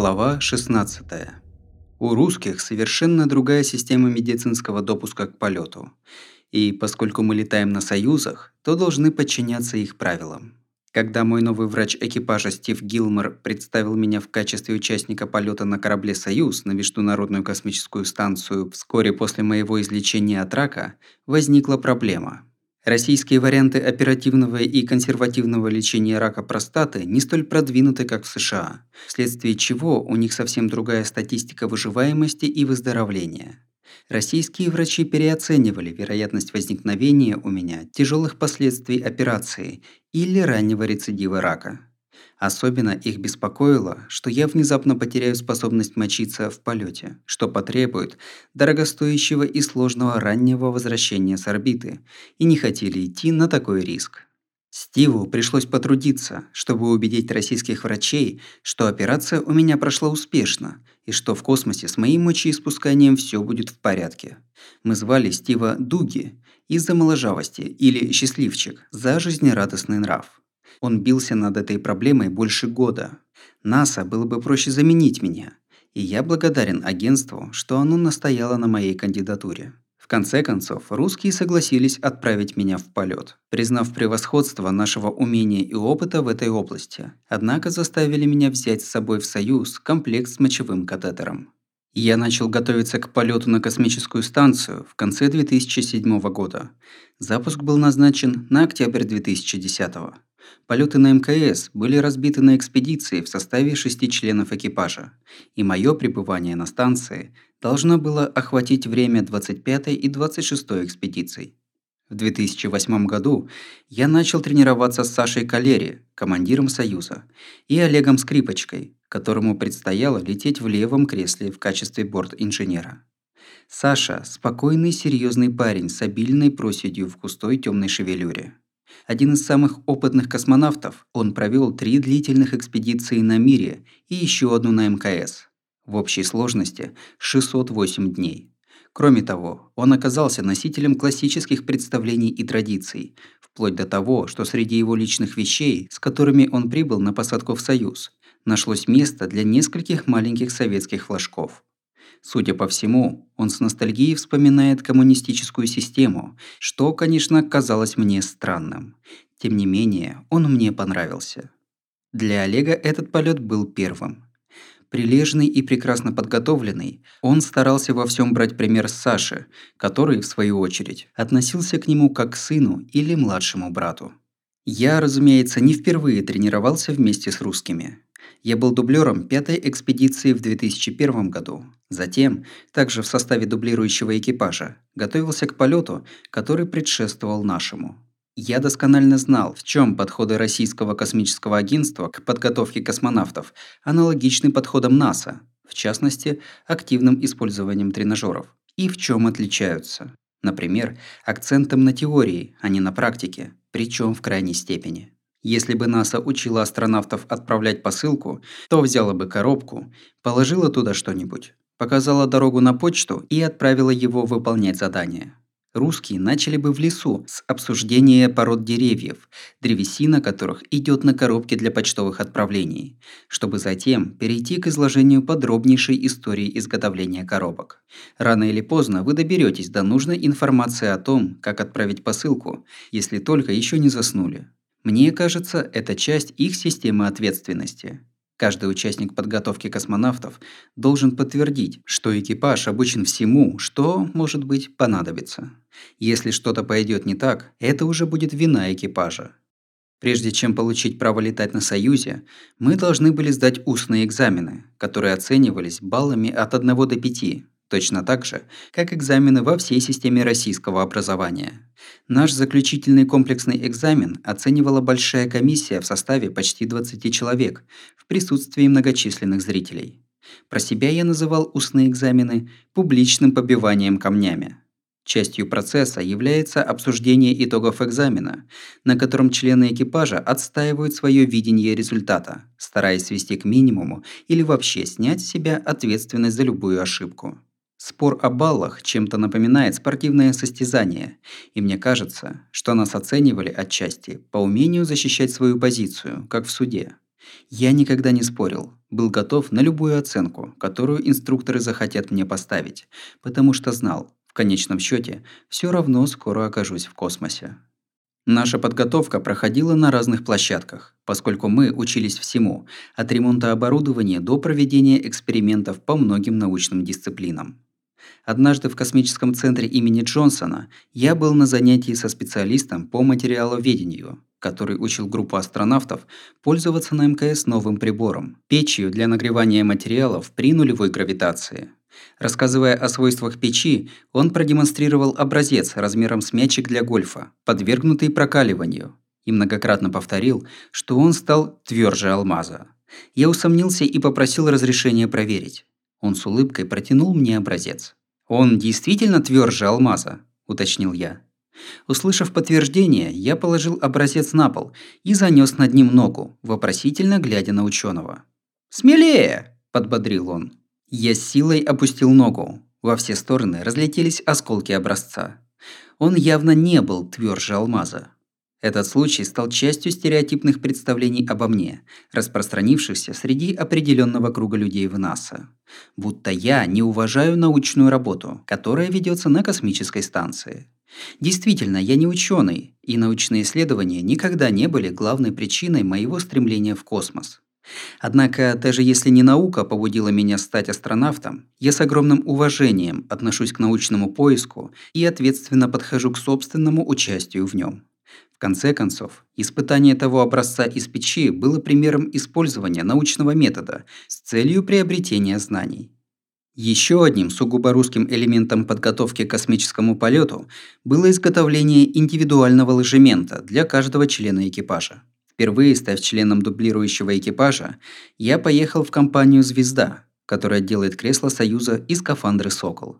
Глава 16. У русских совершенно другая система медицинского допуска к полету. И поскольку мы летаем на союзах, то должны подчиняться их правилам. Когда мой новый врач экипажа Стив Гилмор представил меня в качестве участника полета на корабле «Союз» на Международную космическую станцию вскоре после моего излечения от рака, возникла проблема – Российские варианты оперативного и консервативного лечения рака простаты не столь продвинуты, как в США, вследствие чего у них совсем другая статистика выживаемости и выздоровления. Российские врачи переоценивали вероятность возникновения у меня тяжелых последствий операции или раннего рецидива рака. Особенно их беспокоило, что я внезапно потеряю способность мочиться в полете, что потребует дорогостоящего и сложного раннего возвращения с орбиты, и не хотели идти на такой риск. Стиву пришлось потрудиться, чтобы убедить российских врачей, что операция у меня прошла успешно и что в космосе с моим мочеиспусканием все будет в порядке. Мы звали Стива Дуги из-за моложавости или счастливчик за жизнерадостный нрав. Он бился над этой проблемой больше года. НАСА было бы проще заменить меня. И я благодарен агентству, что оно настояло на моей кандидатуре. В конце концов, русские согласились отправить меня в полет, признав превосходство нашего умения и опыта в этой области. Однако заставили меня взять с собой в Союз комплект с мочевым катетером. Я начал готовиться к полету на космическую станцию в конце 2007 года. Запуск был назначен на октябрь 2010 года. Полеты на МКС были разбиты на экспедиции в составе шести членов экипажа, и мое пребывание на станции должно было охватить время 25 и 26 экспедиций. В 2008 году я начал тренироваться с Сашей Калери, командиром Союза, и Олегом Скрипочкой, которому предстояло лететь в левом кресле в качестве борт-инженера. Саша – спокойный, серьезный парень с обильной проседью в густой темной шевелюре. Один из самых опытных космонавтов, он провел три длительных экспедиции на Мире и еще одну на МКС. В общей сложности 608 дней. Кроме того, он оказался носителем классических представлений и традиций, вплоть до того, что среди его личных вещей, с которыми он прибыл на посадку в Союз, нашлось место для нескольких маленьких советских флажков – Судя по всему, он с ностальгией вспоминает коммунистическую систему, что, конечно, казалось мне странным. Тем не менее, он мне понравился. Для Олега этот полет был первым. Прилежный и прекрасно подготовленный, он старался во всем брать пример с Саши, который, в свою очередь, относился к нему как к сыну или младшему брату. Я, разумеется, не впервые тренировался вместе с русскими. Я был дублером пятой экспедиции в 2001 году. Затем, также в составе дублирующего экипажа, готовился к полету, который предшествовал нашему. Я досконально знал, в чем подходы Российского космического агентства к подготовке космонавтов аналогичны подходам НАСА, в частности, активным использованием тренажеров, и в чем отличаются. Например, акцентом на теории, а не на практике, причем в крайней степени. Если бы НАСА учила астронавтов отправлять посылку, то взяла бы коробку, положила туда что-нибудь, показала дорогу на почту и отправила его выполнять задание. Русские начали бы в лесу с обсуждения пород деревьев, древесина которых идет на коробке для почтовых отправлений, чтобы затем перейти к изложению подробнейшей истории изготовления коробок. Рано или поздно вы доберетесь до нужной информации о том, как отправить посылку, если только еще не заснули. Мне кажется, это часть их системы ответственности. Каждый участник подготовки космонавтов должен подтвердить, что экипаж обучен всему, что, может быть, понадобится. Если что-то пойдет не так, это уже будет вина экипажа. Прежде чем получить право летать на Союзе, мы должны были сдать устные экзамены, которые оценивались баллами от 1 до 5, Точно так же, как экзамены во всей системе российского образования. Наш заключительный комплексный экзамен оценивала большая комиссия в составе почти 20 человек в присутствии многочисленных зрителей. Про себя я называл устные экзамены публичным побиванием камнями. Частью процесса является обсуждение итогов экзамена, на котором члены экипажа отстаивают свое видение результата, стараясь свести к минимуму или вообще снять с себя ответственность за любую ошибку. Спор о баллах чем-то напоминает спортивное состязание, и мне кажется, что нас оценивали отчасти по умению защищать свою позицию, как в суде. Я никогда не спорил, был готов на любую оценку, которую инструкторы захотят мне поставить, потому что знал, в конечном счете, все равно скоро окажусь в космосе. Наша подготовка проходила на разных площадках, поскольку мы учились всему, от ремонта оборудования до проведения экспериментов по многим научным дисциплинам. Однажды в космическом центре имени Джонсона я был на занятии со специалистом по материаловедению, который учил группу астронавтов пользоваться на МКС новым прибором – печью для нагревания материалов при нулевой гравитации. Рассказывая о свойствах печи, он продемонстрировал образец размером с мячик для гольфа, подвергнутый прокаливанию, и многократно повторил, что он стал тверже алмаза. Я усомнился и попросил разрешения проверить. Он с улыбкой протянул мне образец. «Он действительно тверже алмаза?» – уточнил я. Услышав подтверждение, я положил образец на пол и занес над ним ногу, вопросительно глядя на ученого. «Смелее!» – подбодрил он. Я с силой опустил ногу. Во все стороны разлетелись осколки образца. Он явно не был тверже алмаза. Этот случай стал частью стереотипных представлений обо мне, распространившихся среди определенного круга людей в НАСА. Будто я не уважаю научную работу, которая ведется на космической станции. Действительно, я не ученый, и научные исследования никогда не были главной причиной моего стремления в космос. Однако, даже если не наука побудила меня стать астронавтом, я с огромным уважением отношусь к научному поиску и ответственно подхожу к собственному участию в нем. В конце концов, испытание того образца из печи было примером использования научного метода с целью приобретения знаний. Еще одним сугубо русским элементом подготовки к космическому полету было изготовление индивидуального ложемента для каждого члена экипажа. Впервые став членом дублирующего экипажа, я поехал в компанию «Звезда», которая делает кресла Союза и скафандры «Сокол»,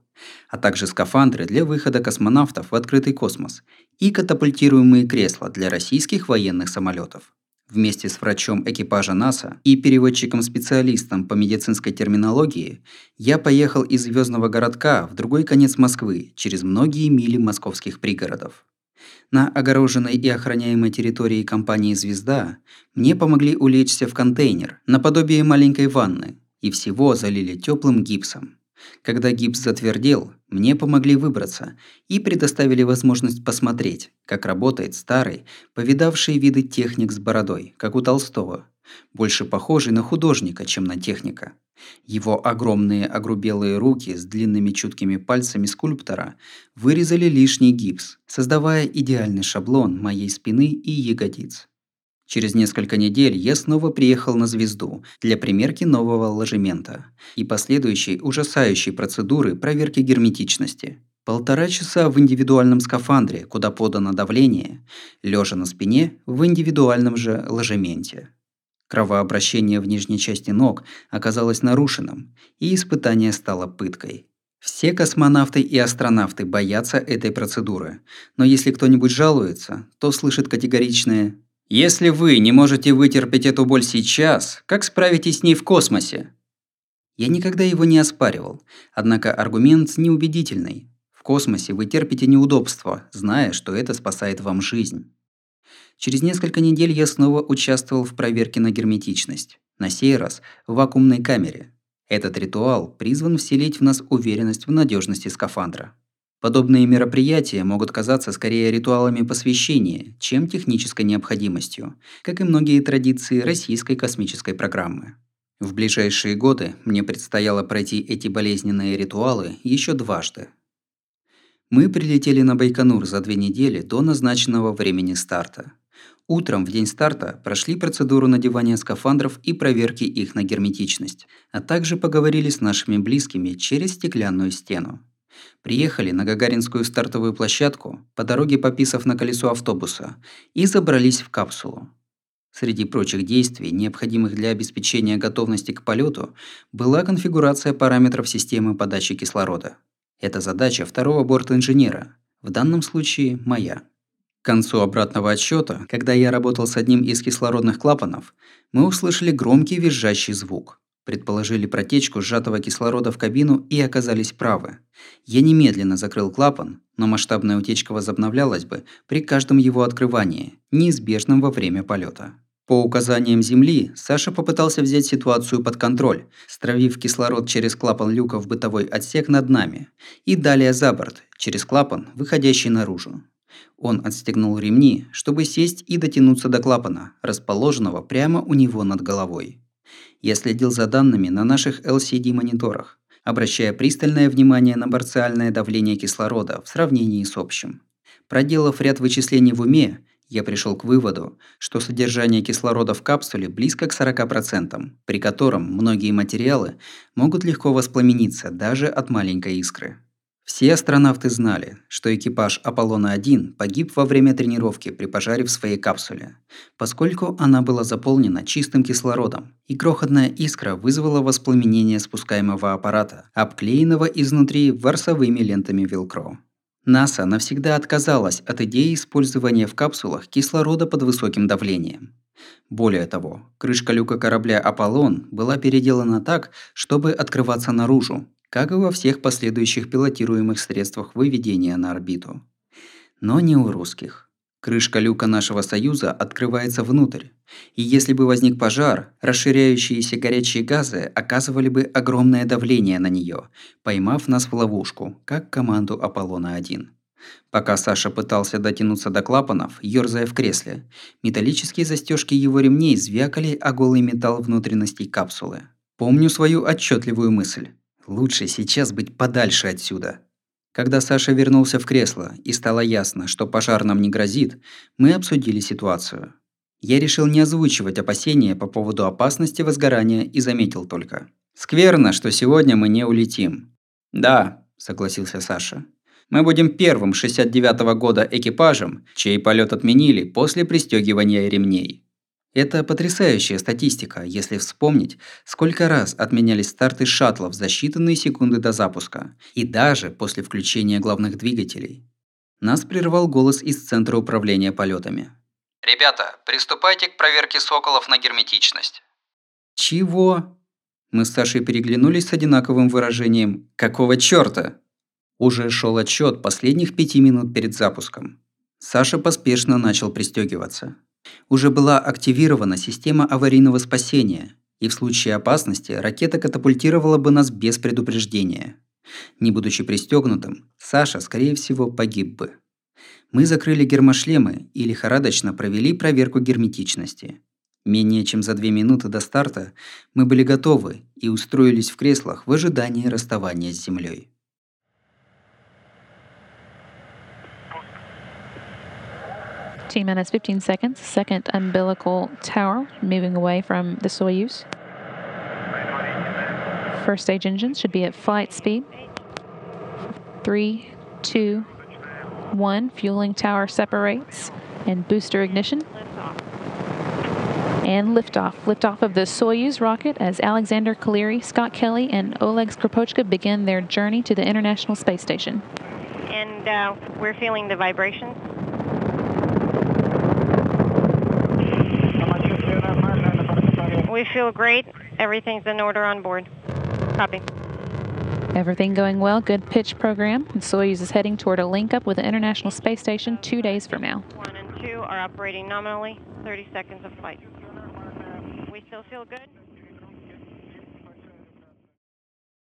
а также скафандры для выхода космонавтов в открытый космос и катапультируемые кресла для российских военных самолетов. Вместе с врачом экипажа НАСА и переводчиком-специалистом по медицинской терминологии я поехал из звездного городка в другой конец Москвы через многие мили московских пригородов. На огороженной и охраняемой территории компании «Звезда» мне помогли улечься в контейнер, наподобие маленькой ванны, и всего залили теплым гипсом. Когда гипс затвердел, мне помогли выбраться и предоставили возможность посмотреть, как работает старый, повидавший виды техник с бородой, как у Толстого, больше похожий на художника, чем на техника. Его огромные огрубелые руки с длинными чуткими пальцами скульптора вырезали лишний гипс, создавая идеальный шаблон моей спины и ягодиц. Через несколько недель я снова приехал на звезду для примерки нового ложемента и последующей ужасающей процедуры проверки герметичности. Полтора часа в индивидуальном скафандре, куда подано давление, лежа на спине в индивидуальном же ложементе. Кровообращение в нижней части ног оказалось нарушенным, и испытание стало пыткой. Все космонавты и астронавты боятся этой процедуры, но если кто-нибудь жалуется, то слышит категоричное если вы не можете вытерпеть эту боль сейчас, как справитесь с ней в космосе? Я никогда его не оспаривал, однако аргумент неубедительный. В космосе вы терпите неудобства, зная, что это спасает вам жизнь. Через несколько недель я снова участвовал в проверке на герметичность, на сей раз в вакуумной камере. Этот ритуал призван вселить в нас уверенность в надежности скафандра. Подобные мероприятия могут казаться скорее ритуалами посвящения, чем технической необходимостью, как и многие традиции российской космической программы. В ближайшие годы мне предстояло пройти эти болезненные ритуалы еще дважды. Мы прилетели на Байконур за две недели до назначенного времени старта. Утром в день старта прошли процедуру надевания скафандров и проверки их на герметичность, а также поговорили с нашими близкими через стеклянную стену. Приехали на Гагаринскую стартовую площадку, по дороге пописав на колесо автобуса, и забрались в капсулу. Среди прочих действий, необходимых для обеспечения готовности к полету, была конфигурация параметров системы подачи кислорода. Это задача второго борт-инженера, в данном случае моя. К концу обратного отсчета, когда я работал с одним из кислородных клапанов, мы услышали громкий визжащий звук. Предположили протечку сжатого кислорода в кабину и оказались правы. Я немедленно закрыл клапан, но масштабная утечка возобновлялась бы при каждом его открывании, неизбежном во время полета. По указаниям Земли, Саша попытался взять ситуацию под контроль, стравив кислород через клапан люка в бытовой отсек над нами, и далее за борт, через клапан, выходящий наружу. Он отстегнул ремни, чтобы сесть и дотянуться до клапана, расположенного прямо у него над головой. Я следил за данными на наших LCD-мониторах, обращая пристальное внимание на барциальное давление кислорода в сравнении с общим. Проделав ряд вычислений в уме, я пришел к выводу, что содержание кислорода в капсуле близко к 40%, при котором многие материалы могут легко воспламениться даже от маленькой искры. Все астронавты знали, что экипаж Аполлона-1 погиб во время тренировки при пожаре в своей капсуле, поскольку она была заполнена чистым кислородом, и крохотная искра вызвала воспламенение спускаемого аппарата, обклеенного изнутри ворсовыми лентами Велкро. НАСА навсегда отказалась от идеи использования в капсулах кислорода под высоким давлением. Более того, крышка люка корабля «Аполлон» была переделана так, чтобы открываться наружу, как и во всех последующих пилотируемых средствах выведения на орбиту. Но не у русских. Крышка люка нашего Союза открывается внутрь, и если бы возник пожар, расширяющиеся горячие газы оказывали бы огромное давление на нее, поймав нас в ловушку, как команду Аполлона-1. Пока Саша пытался дотянуться до клапанов, ёрзая в кресле, металлические застежки его ремней звякали о голый металл внутренностей капсулы. Помню свою отчетливую мысль. Лучше сейчас быть подальше отсюда. Когда Саша вернулся в кресло и стало ясно, что пожар нам не грозит, мы обсудили ситуацию. Я решил не озвучивать опасения по поводу опасности возгорания и заметил только. «Скверно, что сегодня мы не улетим». «Да», – согласился Саша. «Мы будем первым 69-го года экипажем, чей полет отменили после пристегивания ремней». Это потрясающая статистика, если вспомнить, сколько раз отменялись старты шаттлов за считанные секунды до запуска, и даже после включения главных двигателей. Нас прервал голос из Центра управления полетами. «Ребята, приступайте к проверке «Соколов» на герметичность». «Чего?» Мы с Сашей переглянулись с одинаковым выражением «Какого чёрта?» Уже шел отсчет последних пяти минут перед запуском. Саша поспешно начал пристегиваться. Уже была активирована система аварийного спасения, и в случае опасности ракета катапультировала бы нас без предупреждения. Не будучи пристегнутым, Саша, скорее всего, погиб бы. Мы закрыли гермошлемы и лихорадочно провели проверку герметичности. Менее чем за две минуты до старта мы были готовы и устроились в креслах в ожидании расставания с землей. T minus 15 seconds. Second umbilical tower moving away from the Soyuz. First stage engines should be at flight speed. Three, two, one. Fueling tower separates and booster ignition. And liftoff. Liftoff of the Soyuz rocket as Alexander Kaleri, Scott Kelly, and Oleg Skropochka begin their journey to the International Space Station. And uh, we're feeling the vibrations. We feel great. Everything's in order on board. Copy. Everything going well. Good pitch program. And Soyuz is heading toward a link up with the International Space Station two days from now. One and two are operating nominally. 30 seconds of flight. We still feel good?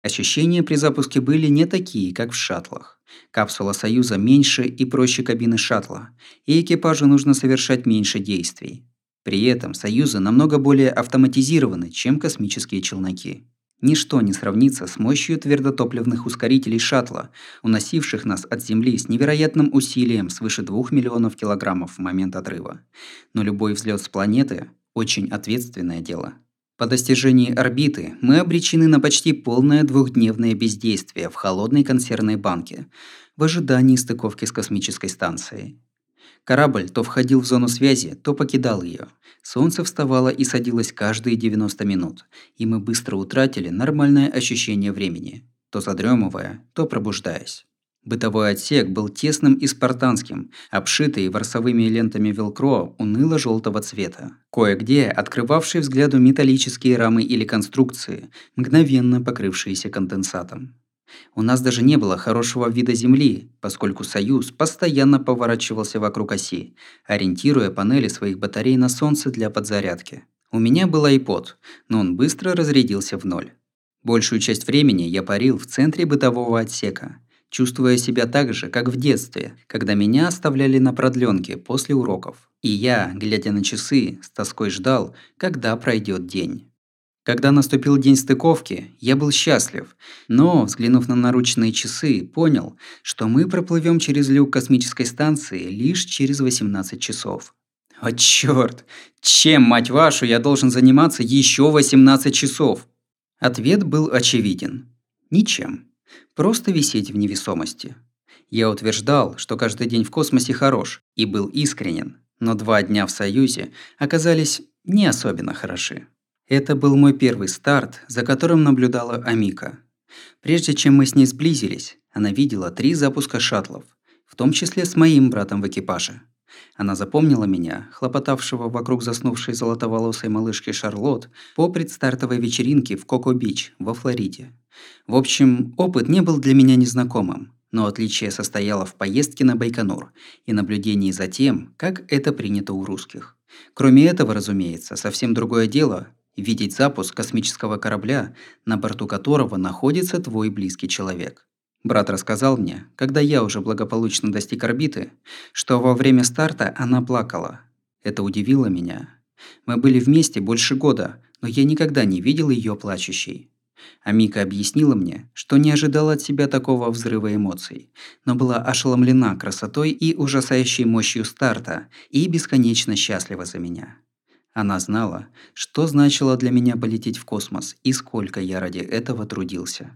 Ощущения при запуске были не такие, как в шаттлах. Капсула Союза меньше и проще кабины шаттла, и экипажу нужно совершать меньше действий. При этом союзы намного более автоматизированы, чем космические челноки. Ничто не сравнится с мощью твердотопливных ускорителей шаттла, уносивших нас от Земли с невероятным усилием свыше 2 миллионов килограммов в момент отрыва. Но любой взлет с планеты – очень ответственное дело. По достижении орбиты мы обречены на почти полное двухдневное бездействие в холодной консервной банке в ожидании стыковки с космической станцией. Корабль то входил в зону связи, то покидал ее. Солнце вставало и садилось каждые 90 минут, и мы быстро утратили нормальное ощущение времени, то задремывая, то пробуждаясь. Бытовой отсек был тесным и спартанским, обшитый ворсовыми лентами велкро уныло-желтого цвета. Кое-где открывавшие взгляду металлические рамы или конструкции, мгновенно покрывшиеся конденсатом. У нас даже не было хорошего вида Земли, поскольку Союз постоянно поворачивался вокруг оси, ориентируя панели своих батарей на Солнце для подзарядки. У меня был iPod, но он быстро разрядился в ноль. Большую часть времени я парил в центре бытового отсека, чувствуя себя так же, как в детстве, когда меня оставляли на продленке после уроков. И я, глядя на часы, с тоской ждал, когда пройдет день. Когда наступил день стыковки, я был счастлив, но, взглянув на наручные часы, понял, что мы проплывем через люк космической станции лишь через 18 часов. О чёрт! Чем, мать вашу, я должен заниматься еще 18 часов? Ответ был очевиден. Ничем. Просто висеть в невесомости. Я утверждал, что каждый день в космосе хорош, и был искренен, но два дня в Союзе оказались не особенно хороши. Это был мой первый старт, за которым наблюдала Амика. Прежде чем мы с ней сблизились, она видела три запуска шаттлов, в том числе с моим братом в экипаже. Она запомнила меня, хлопотавшего вокруг заснувшей золотоволосой малышки Шарлот, по предстартовой вечеринке в Коко-Бич во Флориде. В общем, опыт не был для меня незнакомым, но отличие состояло в поездке на Байконур и наблюдении за тем, как это принято у русских. Кроме этого, разумеется, совсем другое дело видеть запуск космического корабля, на борту которого находится твой близкий человек. Брат рассказал мне, когда я уже благополучно достиг орбиты, что во время старта она плакала. Это удивило меня. Мы были вместе больше года, но я никогда не видел ее плачущей. Амика объяснила мне, что не ожидала от себя такого взрыва эмоций, но была ошеломлена красотой и ужасающей мощью старта и бесконечно счастлива за меня. Она знала, что значило для меня полететь в космос и сколько я ради этого трудился.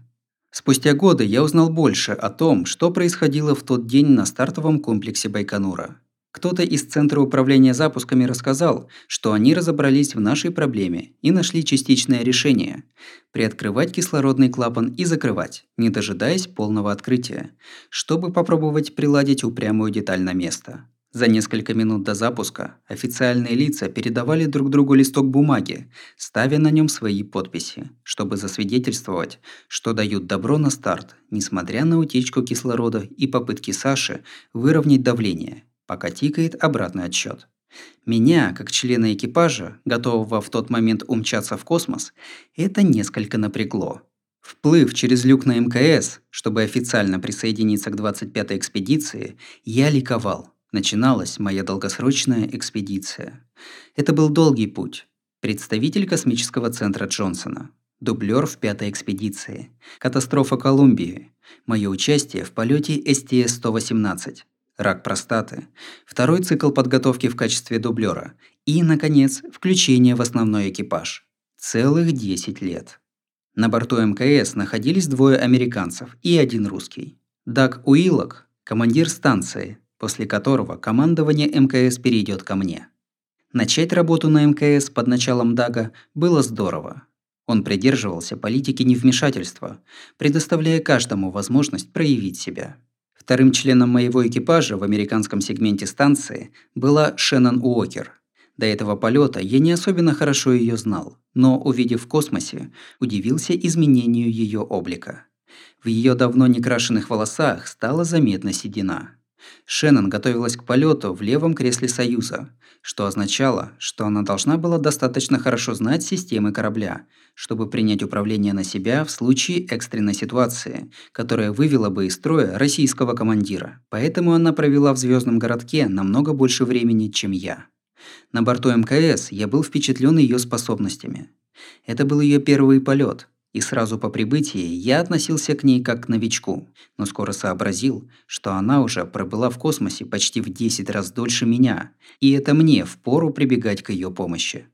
Спустя годы я узнал больше о том, что происходило в тот день на стартовом комплексе Байконура. Кто-то из Центра управления запусками рассказал, что они разобрались в нашей проблеме и нашли частичное решение – приоткрывать кислородный клапан и закрывать, не дожидаясь полного открытия, чтобы попробовать приладить упрямую деталь на место. За несколько минут до запуска официальные лица передавали друг другу листок бумаги, ставя на нем свои подписи, чтобы засвидетельствовать, что дают добро на старт, несмотря на утечку кислорода и попытки Саши выровнять давление, пока тикает обратный отсчет. Меня, как члена экипажа, готового в тот момент умчаться в космос, это несколько напрягло. Вплыв через люк на МКС, чтобы официально присоединиться к 25-й экспедиции, я ликовал – начиналась моя долгосрочная экспедиция. Это был долгий путь. Представитель космического центра Джонсона, дублер в пятой экспедиции, катастрофа Колумбии, мое участие в полете STS-118, рак простаты, второй цикл подготовки в качестве дублера и, наконец, включение в основной экипаж. Целых 10 лет. На борту МКС находились двое американцев и один русский. Даг Уиллок, командир станции, после которого командование МКС перейдет ко мне. Начать работу на МКС под началом Дага было здорово. Он придерживался политики невмешательства, предоставляя каждому возможность проявить себя. Вторым членом моего экипажа в американском сегменте станции была Шеннон Уокер. До этого полета я не особенно хорошо ее знал, но, увидев в космосе, удивился изменению ее облика. В ее давно не крашенных волосах стала заметна седина. Шеннон готовилась к полету в левом кресле Союза, что означало, что она должна была достаточно хорошо знать системы корабля, чтобы принять управление на себя в случае экстренной ситуации, которая вывела бы из строя российского командира. Поэтому она провела в звездном городке намного больше времени, чем я. На борту МКС я был впечатлен ее способностями. Это был ее первый полет, и сразу по прибытии я относился к ней как к новичку, но скоро сообразил, что она уже пробыла в космосе почти в 10 раз дольше меня, и это мне впору прибегать к ее помощи.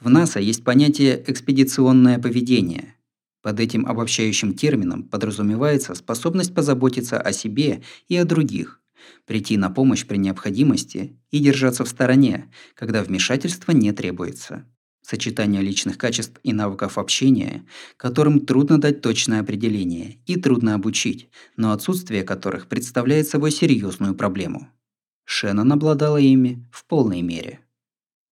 В НАСА есть понятие «экспедиционное поведение». Под этим обобщающим термином подразумевается способность позаботиться о себе и о других, прийти на помощь при необходимости и держаться в стороне, когда вмешательство не требуется сочетание личных качеств и навыков общения, которым трудно дать точное определение и трудно обучить, но отсутствие которых представляет собой серьезную проблему. Шеннон обладала ими в полной мере.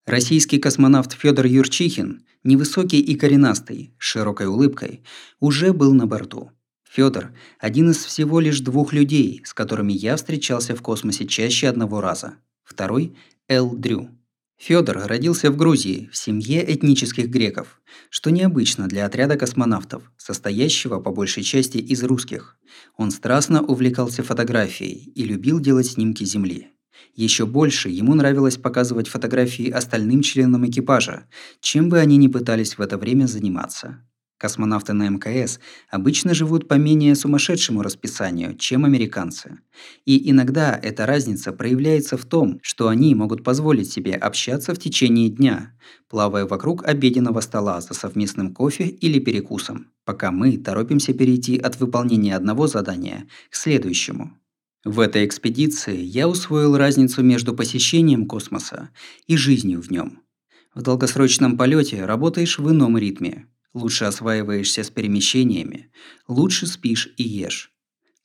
Российский космонавт Федор Юрчихин, невысокий и коренастый, с широкой улыбкой, уже был на борту. Федор – один из всего лишь двух людей, с которыми я встречался в космосе чаще одного раза. Второй – Эл Дрю. Федор родился в Грузии, в семье этнических греков, что необычно для отряда космонавтов, состоящего по большей части из русских. Он страстно увлекался фотографией и любил делать снимки Земли. Еще больше ему нравилось показывать фотографии остальным членам экипажа, чем бы они ни пытались в это время заниматься. Космонавты на МКС обычно живут по менее сумасшедшему расписанию, чем американцы. И иногда эта разница проявляется в том, что они могут позволить себе общаться в течение дня, плавая вокруг обеденного стола за совместным кофе или перекусом, пока мы торопимся перейти от выполнения одного задания к следующему. В этой экспедиции я усвоил разницу между посещением космоса и жизнью в нем. В долгосрочном полете работаешь в ином ритме, лучше осваиваешься с перемещениями, лучше спишь и ешь.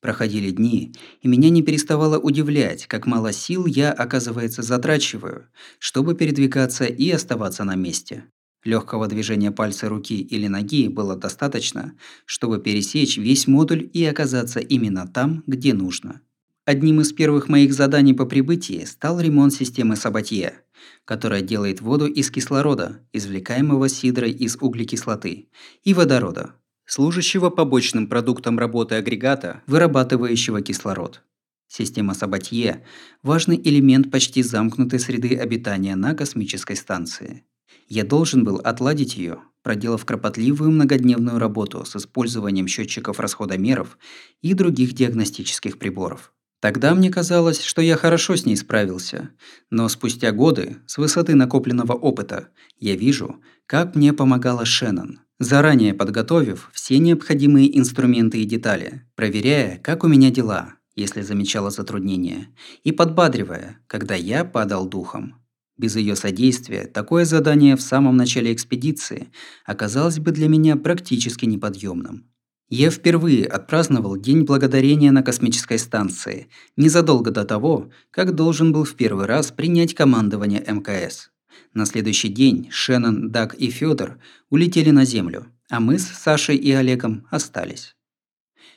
Проходили дни, и меня не переставало удивлять, как мало сил я, оказывается, затрачиваю, чтобы передвигаться и оставаться на месте. Легкого движения пальца руки или ноги было достаточно, чтобы пересечь весь модуль и оказаться именно там, где нужно. Одним из первых моих заданий по прибытии стал ремонт системы Сабатье – которая делает воду из кислорода, извлекаемого сидрой из углекислоты, и водорода, служащего побочным продуктом работы агрегата, вырабатывающего кислород. Система Сабатье – важный элемент почти замкнутой среды обитания на космической станции. Я должен был отладить ее, проделав кропотливую многодневную работу с использованием счетчиков расходомеров и других диагностических приборов. Тогда мне казалось, что я хорошо с ней справился, но спустя годы, с высоты накопленного опыта, я вижу, как мне помогала Шеннон, заранее подготовив все необходимые инструменты и детали, проверяя, как у меня дела, если замечала затруднения, и подбадривая, когда я падал духом. Без ее содействия такое задание в самом начале экспедиции оказалось бы для меня практически неподъемным. Я впервые отпраздновал День Благодарения на космической станции, незадолго до того, как должен был в первый раз принять командование МКС. На следующий день Шеннон, Даг и Федор улетели на Землю, а мы с Сашей и Олегом остались.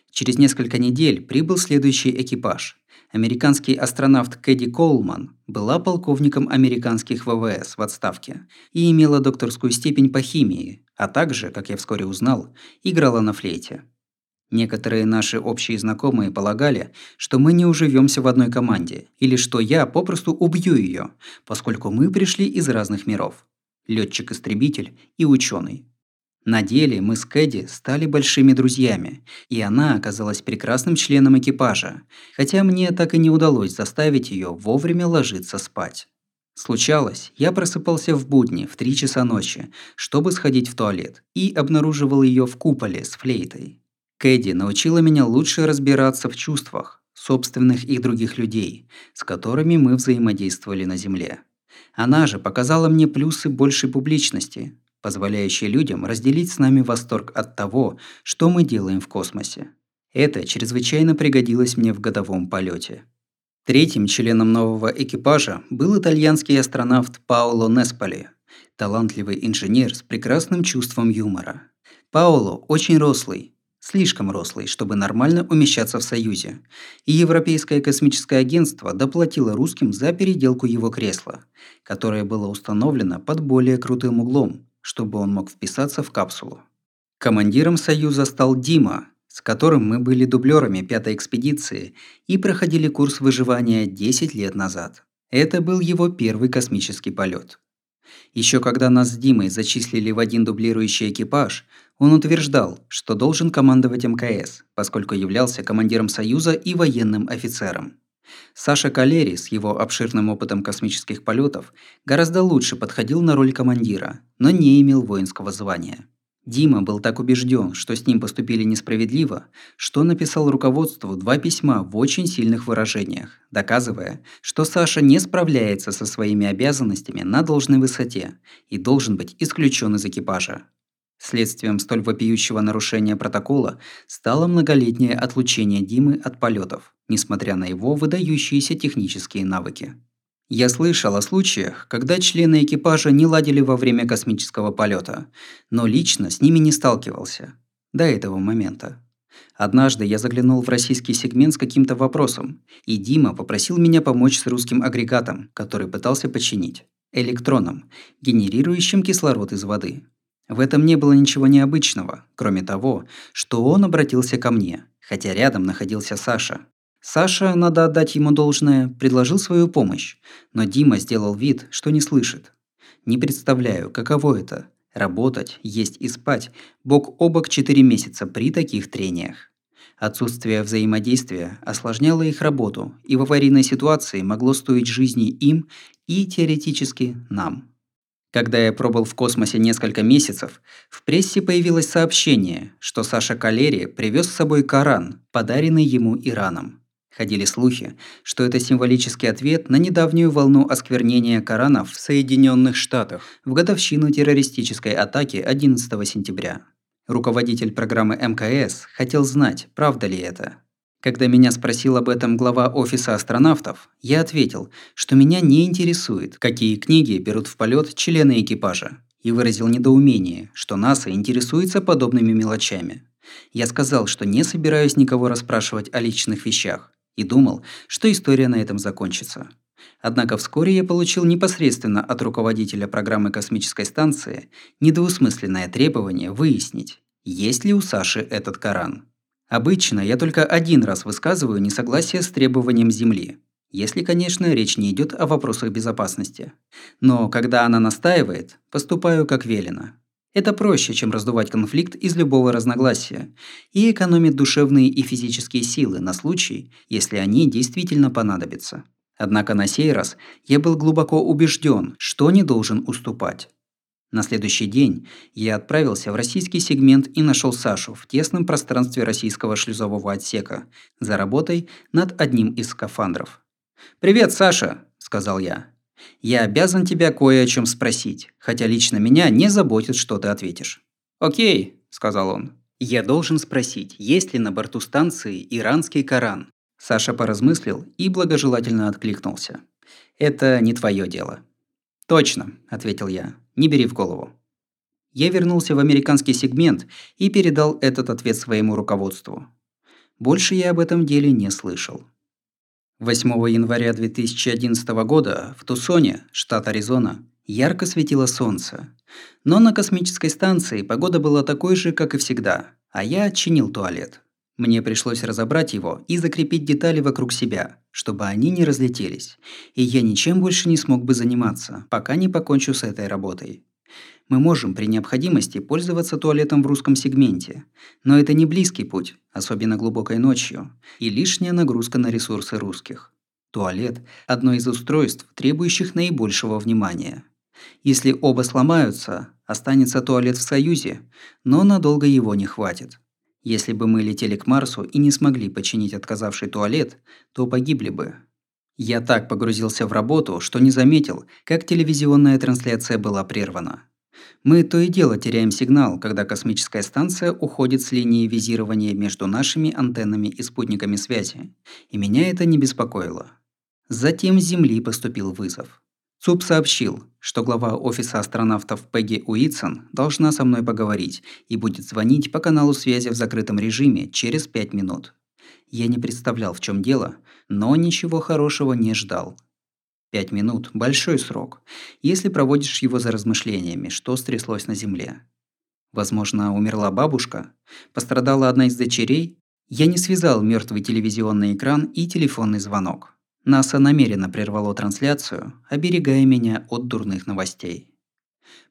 Через несколько недель прибыл следующий экипаж. Американский астронавт Кэдди Коулман была полковником американских ВВС в отставке и имела докторскую степень по химии, а также, как я вскоре узнал, играла на флейте. Некоторые наши общие знакомые полагали, что мы не уживемся в одной команде, или что я попросту убью ее, поскольку мы пришли из разных миров. Летчик-истребитель и ученый. На деле мы с Кэдди стали большими друзьями, и она оказалась прекрасным членом экипажа, хотя мне так и не удалось заставить ее вовремя ложиться спать. Случалось, я просыпался в будни в 3 часа ночи, чтобы сходить в туалет, и обнаруживал ее в куполе с флейтой. Кэдди научила меня лучше разбираться в чувствах, собственных и других людей, с которыми мы взаимодействовали на Земле. Она же показала мне плюсы большей публичности, позволяющие людям разделить с нами восторг от того, что мы делаем в космосе. Это чрезвычайно пригодилось мне в годовом полете. Третьим членом нового экипажа был итальянский астронавт Паоло Несполи, талантливый инженер с прекрасным чувством юмора. Паоло очень рослый, слишком рослый, чтобы нормально умещаться в Союзе, и Европейское космическое агентство доплатило русским за переделку его кресла, которое было установлено под более крутым углом, чтобы он мог вписаться в капсулу. Командиром Союза стал Дима, с которым мы были дублерами пятой экспедиции и проходили курс выживания 10 лет назад. Это был его первый космический полет. Еще когда нас с Димой зачислили в один дублирующий экипаж, он утверждал, что должен командовать МКС, поскольку являлся командиром Союза и военным офицером. Саша Калери с его обширным опытом космических полетов гораздо лучше подходил на роль командира, но не имел воинского звания. Дима был так убежден, что с ним поступили несправедливо, что написал руководству два письма в очень сильных выражениях, доказывая, что Саша не справляется со своими обязанностями на должной высоте и должен быть исключен из экипажа. Следствием столь вопиющего нарушения протокола стало многолетнее отлучение Димы от полетов, несмотря на его выдающиеся технические навыки. Я слышал о случаях, когда члены экипажа не ладили во время космического полета, но лично с ними не сталкивался. До этого момента. Однажды я заглянул в российский сегмент с каким-то вопросом, и Дима попросил меня помочь с русским агрегатом, который пытался починить. Электроном, генерирующим кислород из воды. В этом не было ничего необычного, кроме того, что он обратился ко мне, хотя рядом находился Саша. Саша, надо отдать ему должное, предложил свою помощь, но Дима сделал вид, что не слышит. Не представляю, каково это – работать, есть и спать бок о бок 4 месяца при таких трениях. Отсутствие взаимодействия осложняло их работу и в аварийной ситуации могло стоить жизни им и, теоретически, нам. Когда я пробыл в космосе несколько месяцев, в прессе появилось сообщение, что Саша Калери привез с собой Коран, подаренный ему Ираном. Ходили слухи, что это символический ответ на недавнюю волну осквернения Коранов в Соединенных Штатах в годовщину террористической атаки 11 сентября. Руководитель программы МКС хотел знать, правда ли это. Когда меня спросил об этом глава офиса астронавтов, я ответил, что меня не интересует, какие книги берут в полет члены экипажа, и выразил недоумение, что НАСА интересуется подобными мелочами. Я сказал, что не собираюсь никого расспрашивать о личных вещах, и думал, что история на этом закончится. Однако вскоре я получил непосредственно от руководителя программы космической станции недвусмысленное требование выяснить, есть ли у Саши этот Коран. Обычно я только один раз высказываю несогласие с требованием Земли, если, конечно, речь не идет о вопросах безопасности. Но когда она настаивает, поступаю как велено. Это проще, чем раздувать конфликт из любого разногласия и экономит душевные и физические силы на случай, если они действительно понадобятся. Однако на сей раз я был глубоко убежден, что не должен уступать. На следующий день я отправился в российский сегмент и нашел Сашу в тесном пространстве российского шлюзового отсека за работой над одним из скафандров. «Привет, Саша!» – сказал я. Я обязан тебя кое о чем спросить, хотя лично меня не заботит, что ты ответишь. Окей, сказал он. Я должен спросить, есть ли на борту станции иранский Коран. Саша поразмыслил и благожелательно откликнулся. Это не твое дело. Точно, ответил я. Не бери в голову. Я вернулся в американский сегмент и передал этот ответ своему руководству. Больше я об этом деле не слышал. 8 января 2011 года в Тусоне, штат Аризона, ярко светило солнце. Но на космической станции погода была такой же, как и всегда, а я отчинил туалет. Мне пришлось разобрать его и закрепить детали вокруг себя, чтобы они не разлетелись, и я ничем больше не смог бы заниматься, пока не покончу с этой работой. Мы можем при необходимости пользоваться туалетом в русском сегменте, но это не близкий путь, особенно глубокой ночью, и лишняя нагрузка на ресурсы русских. Туалет – одно из устройств, требующих наибольшего внимания. Если оба сломаются, останется туалет в Союзе, но надолго его не хватит. Если бы мы летели к Марсу и не смогли починить отказавший туалет, то погибли бы. Я так погрузился в работу, что не заметил, как телевизионная трансляция была прервана. Мы то и дело теряем сигнал, когда космическая станция уходит с линии визирования между нашими антеннами и спутниками связи, и меня это не беспокоило. Затем с Земли поступил вызов. ЦУП сообщил, что глава офиса астронавтов Пегги Уитсон должна со мной поговорить и будет звонить по каналу связи в закрытом режиме через пять минут. Я не представлял, в чем дело, но ничего хорошего не ждал. Пять минут – большой срок, если проводишь его за размышлениями, что стряслось на Земле. Возможно, умерла бабушка, пострадала одна из дочерей. Я не связал мертвый телевизионный экран и телефонный звонок. НАСА намеренно прервало трансляцию, оберегая меня от дурных новостей.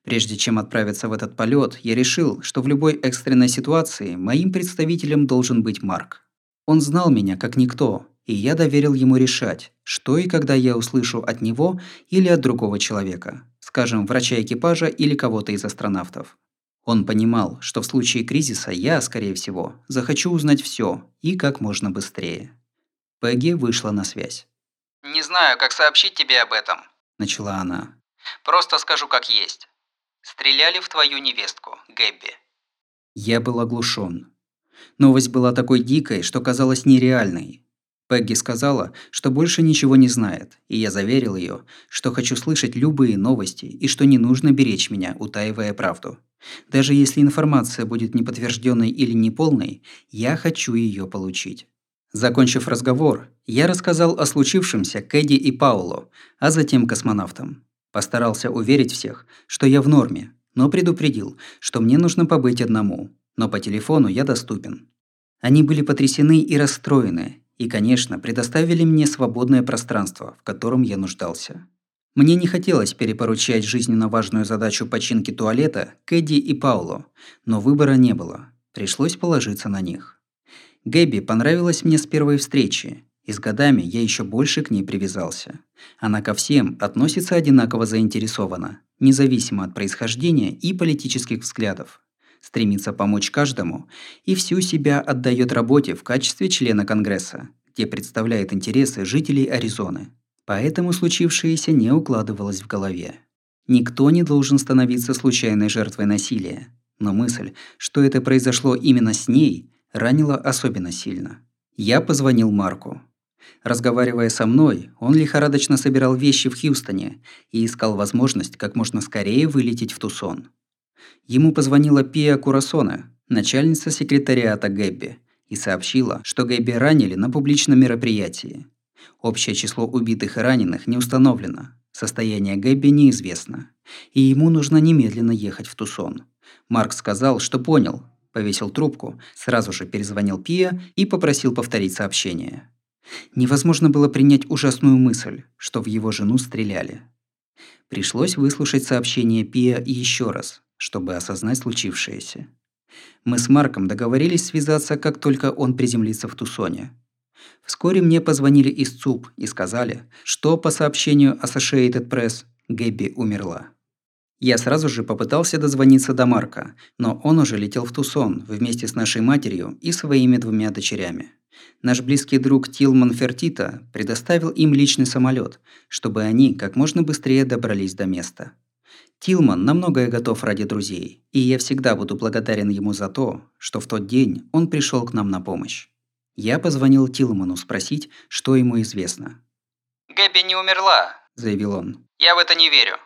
Прежде чем отправиться в этот полет, я решил, что в любой экстренной ситуации моим представителем должен быть Марк. Он знал меня как никто, и я доверил ему решать, что и когда я услышу от него или от другого человека, скажем, врача экипажа или кого-то из астронавтов. Он понимал, что в случае кризиса я, скорее всего, захочу узнать все и как можно быстрее. Пегги вышла на связь. «Не знаю, как сообщить тебе об этом», – начала она. «Просто скажу как есть. Стреляли в твою невестку, Гэбби». Я был оглушен. Новость была такой дикой, что казалась нереальной. Пегги сказала, что больше ничего не знает, и я заверил ее, что хочу слышать любые новости и что не нужно беречь меня, утаивая правду. Даже если информация будет неподтвержденной или неполной, я хочу ее получить. Закончив разговор, я рассказал о случившемся Кэдди и Паулу, а затем космонавтам. Постарался уверить всех, что я в норме, но предупредил, что мне нужно побыть одному, но по телефону я доступен. Они были потрясены и расстроены, и, конечно, предоставили мне свободное пространство, в котором я нуждался. Мне не хотелось перепоручать жизненно важную задачу починки туалета Кэдди и Пауло, но выбора не было. Пришлось положиться на них. Гэби понравилась мне с первой встречи, и с годами я еще больше к ней привязался. Она ко всем относится одинаково заинтересованно, независимо от происхождения и политических взглядов. Стремится помочь каждому и всю себя отдает работе в качестве члена Конгресса, где представляет интересы жителей Аризоны. Поэтому случившееся не укладывалось в голове. Никто не должен становиться случайной жертвой насилия. Но мысль, что это произошло именно с ней, ранила особенно сильно. Я позвонил Марку. Разговаривая со мной, он лихорадочно собирал вещи в Хьюстоне и искал возможность как можно скорее вылететь в Тусон. Ему позвонила Пия Курасона, начальница секретариата Гэбби, и сообщила, что Гэбби ранили на публичном мероприятии. Общее число убитых и раненых не установлено, состояние Гэбби неизвестно, и ему нужно немедленно ехать в Тусон. Марк сказал, что понял, повесил трубку, сразу же перезвонил Пия и попросил повторить сообщение. Невозможно было принять ужасную мысль, что в его жену стреляли. Пришлось выслушать сообщение Пия еще раз, чтобы осознать случившееся. Мы с Марком договорились связаться, как только он приземлится в Тусоне. Вскоре мне позвонили из ЦУП и сказали, что по сообщению Associated Press Гэбби умерла. Я сразу же попытался дозвониться до Марка, но он уже летел в Тусон вместе с нашей матерью и своими двумя дочерями. Наш близкий друг Тилман Фертита предоставил им личный самолет, чтобы они как можно быстрее добрались до места. Тилман на многое готов ради друзей, и я всегда буду благодарен ему за то, что в тот день он пришел к нам на помощь. Я позвонил Тилману спросить, что ему известно. «Гэби не умерла», – заявил он. «Я в это не верю».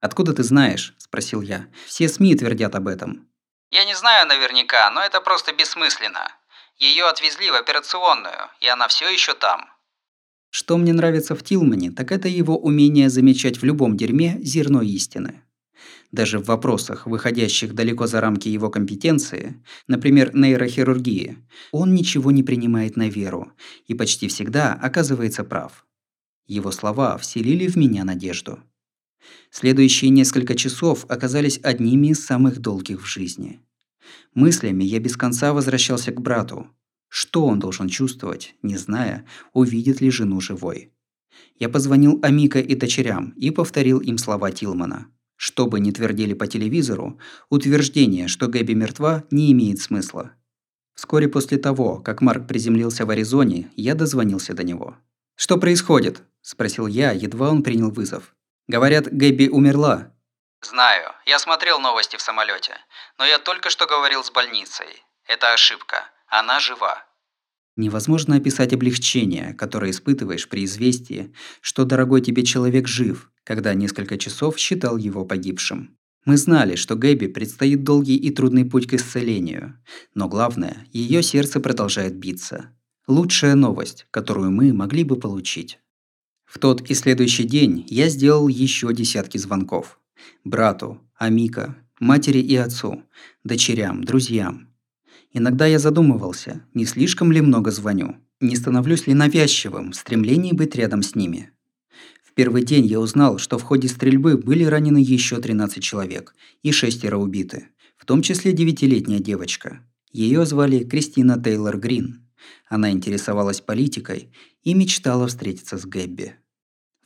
«Откуда ты знаешь?» – спросил я. «Все СМИ твердят об этом». «Я не знаю наверняка, но это просто бессмысленно. Ее отвезли в операционную, и она все еще там». Что мне нравится в Тилмане, так это его умение замечать в любом дерьме зерно истины. Даже в вопросах, выходящих далеко за рамки его компетенции, например, нейрохирургии, он ничего не принимает на веру и почти всегда оказывается прав. Его слова вселили в меня надежду. Следующие несколько часов оказались одними из самых долгих в жизни. Мыслями я без конца возвращался к брату. Что он должен чувствовать, не зная, увидит ли жену живой. Я позвонил Амика и дочерям и повторил им слова Тилмана. Что бы ни твердили по телевизору, утверждение, что Гэби мертва, не имеет смысла. Вскоре после того, как Марк приземлился в Аризоне, я дозвонился до него. «Что происходит?» – спросил я, едва он принял вызов. Говорят, Гэби умерла. Знаю. Я смотрел новости в самолете. Но я только что говорил с больницей. Это ошибка. Она жива. Невозможно описать облегчение, которое испытываешь при известии, что дорогой тебе человек жив, когда несколько часов считал его погибшим. Мы знали, что Гэби предстоит долгий и трудный путь к исцелению, но главное, ее сердце продолжает биться. Лучшая новость, которую мы могли бы получить. В тот и следующий день я сделал еще десятки звонков. Брату, Амика, матери и отцу, дочерям, друзьям. Иногда я задумывался, не слишком ли много звоню, не становлюсь ли навязчивым в стремлении быть рядом с ними. Первый день я узнал, что в ходе стрельбы были ранены еще 13 человек и шестеро убиты, в том числе девятилетняя девочка. Ее звали Кристина Тейлор Грин. Она интересовалась политикой и мечтала встретиться с Гэбби.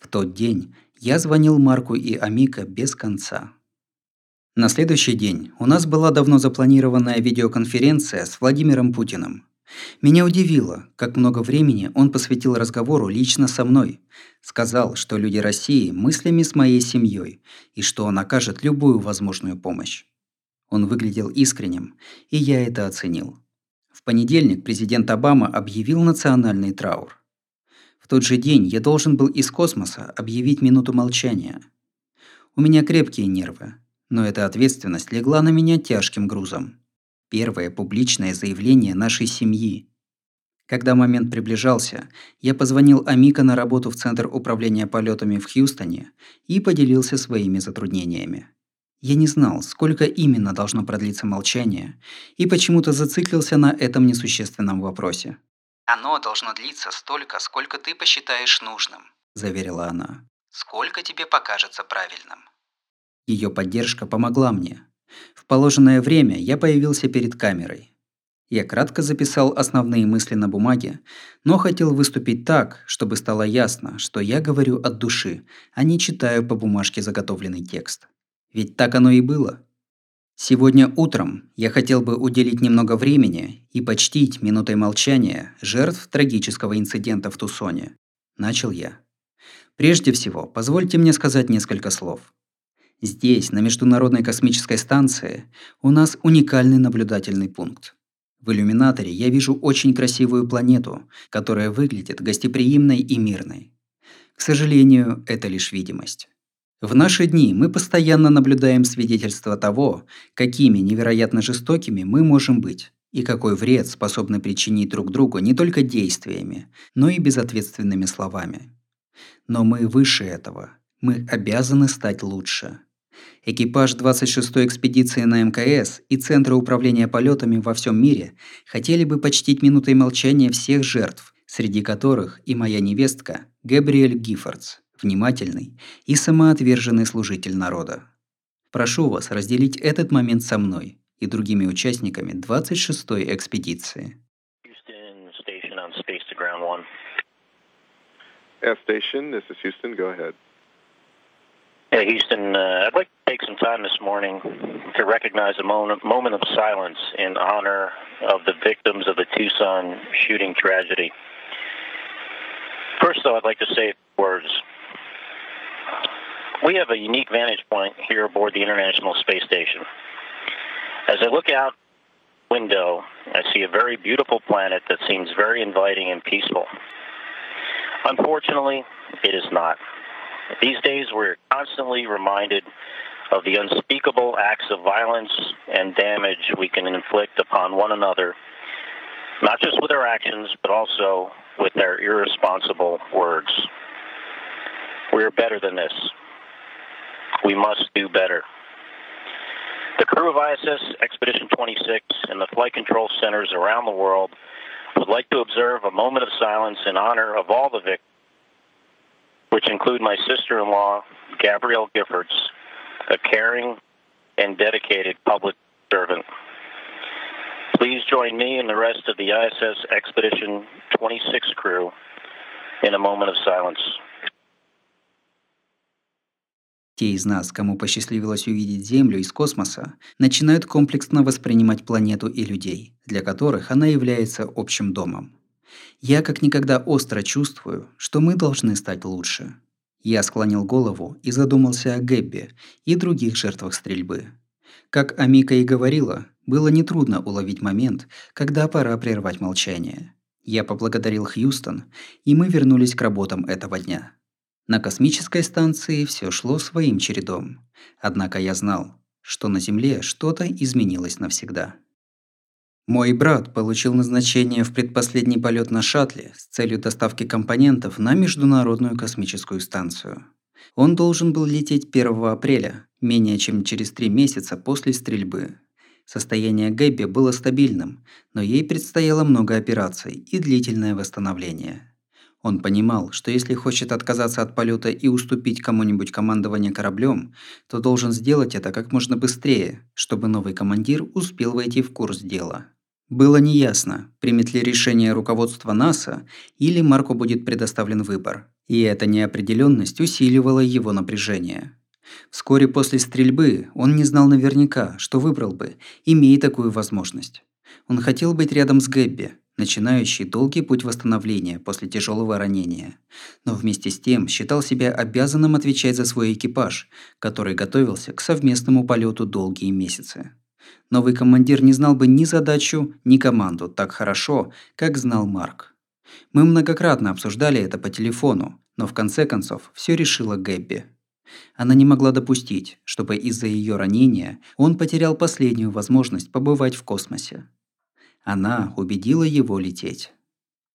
В тот день я звонил Марку и Амика без конца. На следующий день у нас была давно запланированная видеоконференция с Владимиром Путиным. Меня удивило, как много времени он посвятил разговору лично со мной. Сказал, что люди России мыслями с моей семьей и что он окажет любую возможную помощь. Он выглядел искренним, и я это оценил. В понедельник президент Обама объявил национальный траур. В тот же день я должен был из космоса объявить минуту молчания. У меня крепкие нервы, но эта ответственность легла на меня тяжким грузом. Первое публичное заявление нашей семьи. Когда момент приближался, я позвонил Амика на работу в Центр управления полетами в Хьюстоне и поделился своими затруднениями. Я не знал, сколько именно должно продлиться молчание, и почему-то зациклился на этом несущественном вопросе. «Оно должно длиться столько, сколько ты посчитаешь нужным», – заверила она. «Сколько тебе покажется правильным». Ее поддержка помогла мне. Положенное время я появился перед камерой. Я кратко записал основные мысли на бумаге, но хотел выступить так, чтобы стало ясно, что я говорю от души, а не читаю по бумажке заготовленный текст. Ведь так оно и было. Сегодня утром я хотел бы уделить немного времени и почтить минутой молчания жертв трагического инцидента в Тусоне. Начал я. Прежде всего, позвольте мне сказать несколько слов. Здесь, на Международной космической станции, у нас уникальный наблюдательный пункт. В иллюминаторе я вижу очень красивую планету, которая выглядит гостеприимной и мирной. К сожалению, это лишь видимость. В наши дни мы постоянно наблюдаем свидетельства того, какими невероятно жестокими мы можем быть, и какой вред способны причинить друг другу не только действиями, но и безответственными словами. Но мы выше этого. Мы обязаны стать лучше. Экипаж 26-й экспедиции на МКС и Центры управления полетами во всем мире хотели бы почтить минутой молчания всех жертв, среди которых и моя невестка Габриэль Гиффордс, внимательный и самоотверженный служитель народа. Прошу вас разделить этот момент со мной и другими участниками 26-й экспедиции. F station, Yeah, Houston, uh, I'd like to take some time this morning to recognize a moment, moment of silence in honor of the victims of the Tucson shooting tragedy. First, though, I'd like to say words. We have a unique vantage point here aboard the International Space Station. As I look out window, I see a very beautiful planet that seems very inviting and peaceful. Unfortunately, it is not. These days, we're constantly reminded of the unspeakable acts of violence and damage we can inflict upon one another, not just with our actions, but also with our irresponsible words. We're better than this. We must do better. The crew of ISS Expedition 26 and the flight control centers around the world would like to observe a moment of silence in honor of all the victims which include my sister-in-law, Gabrielle Giffords, a caring and dedicated public servant. Please join me and the rest of the ISS Expedition 26 crew in a moment of silence. Те из нас, кому посчастливилось увидеть Землю из космоса, начинают комплексно воспринимать планету и людей, для которых она является общим домом. Я как никогда остро чувствую, что мы должны стать лучше. Я склонил голову и задумался о Гэбби и других жертвах стрельбы. Как Амика и говорила, было нетрудно уловить момент, когда пора прервать молчание. Я поблагодарил Хьюстон, и мы вернулись к работам этого дня. На космической станции все шло своим чередом. Однако я знал, что на Земле что-то изменилось навсегда. Мой брат получил назначение в предпоследний полет на шаттле с целью доставки компонентов на Международную космическую станцию. Он должен был лететь 1 апреля, менее чем через три месяца после стрельбы. Состояние Гэбби было стабильным, но ей предстояло много операций и длительное восстановление. Он понимал, что если хочет отказаться от полета и уступить кому-нибудь командование кораблем, то должен сделать это как можно быстрее, чтобы новый командир успел войти в курс дела. Было неясно, примет ли решение руководства НАСА или Марку будет предоставлен выбор, и эта неопределенность усиливала его напряжение. Вскоре после стрельбы он не знал наверняка, что выбрал бы, имея такую возможность. Он хотел быть рядом с Гэбби, начинающий долгий путь восстановления после тяжелого ранения, но вместе с тем считал себя обязанным отвечать за свой экипаж, который готовился к совместному полету долгие месяцы. Новый командир не знал бы ни задачу, ни команду так хорошо, как знал Марк. Мы многократно обсуждали это по телефону, но в конце концов все решила Гэбби. Она не могла допустить, чтобы из-за ее ранения он потерял последнюю возможность побывать в космосе. Она убедила его лететь.